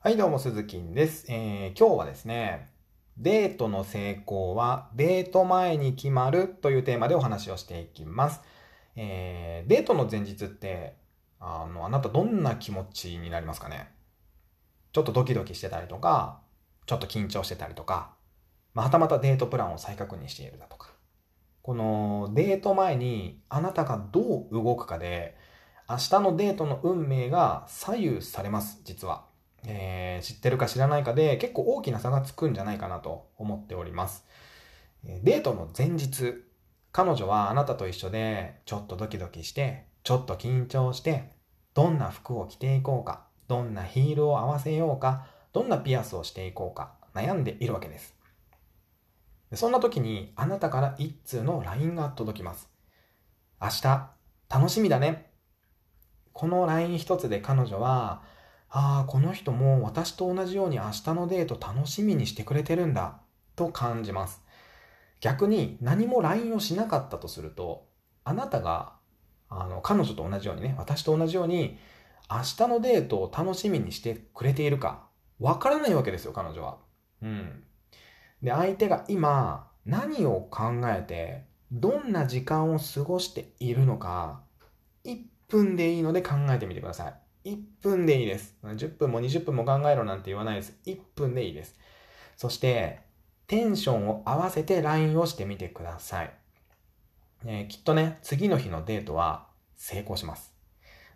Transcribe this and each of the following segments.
はい、どうも、鈴木です。えー、今日はですね、デートの成功はデート前に決まるというテーマでお話をしていきます。えー、デートの前日って、あの、あなたどんな気持ちになりますかね？ちょっとドキドキしてたりとか、ちょっと緊張してたりとか、まあ、はたまたデートプランを再確認しているだとか。このデート前にあなたがどう動くかで、明日のデートの運命が左右されます、実は。えー、知ってるか知らないかで結構大きな差がつくんじゃないかなと思っております。デートの前日、彼女はあなたと一緒でちょっとドキドキして、ちょっと緊張して、どんな服を着ていこうか、どんなヒールを合わせようか、どんなピアスをしていこうか、悩んでいるわけです。そんな時にあなたから一通の LINE が届きます。明日、楽しみだね。この LINE 一つで彼女は、ああ、この人も私と同じように明日のデート楽しみにしてくれてるんだ、と感じます。逆に何も LINE をしなかったとすると、あなたが、あの、彼女と同じようにね、私と同じように、明日のデートを楽しみにしてくれているか、わからないわけですよ、彼女は。うん。で、相手が今、何を考えて、どんな時間を過ごしているのか、1分でいいので考えてみてください。1分でいいです。10分も20分も考えろなんて言わないです。1分でいいです。そして、テンションを合わせて LINE をしてみてください。えー、きっとね、次の日のデートは成功します。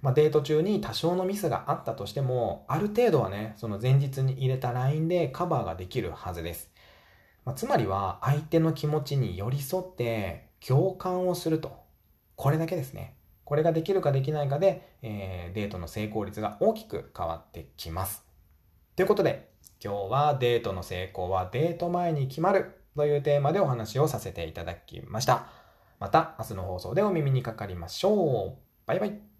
まあ、デート中に多少のミスがあったとしても、ある程度はね、その前日に入れた LINE でカバーができるはずです。まあ、つまりは、相手の気持ちに寄り添って共感をすると。これだけですね。これができるかできないかで、えー、デートの成功率が大きく変わってきます。ということで、今日はデートの成功はデート前に決まるというテーマでお話をさせていただきました。また明日の放送でお耳にかかりましょう。バイバイ。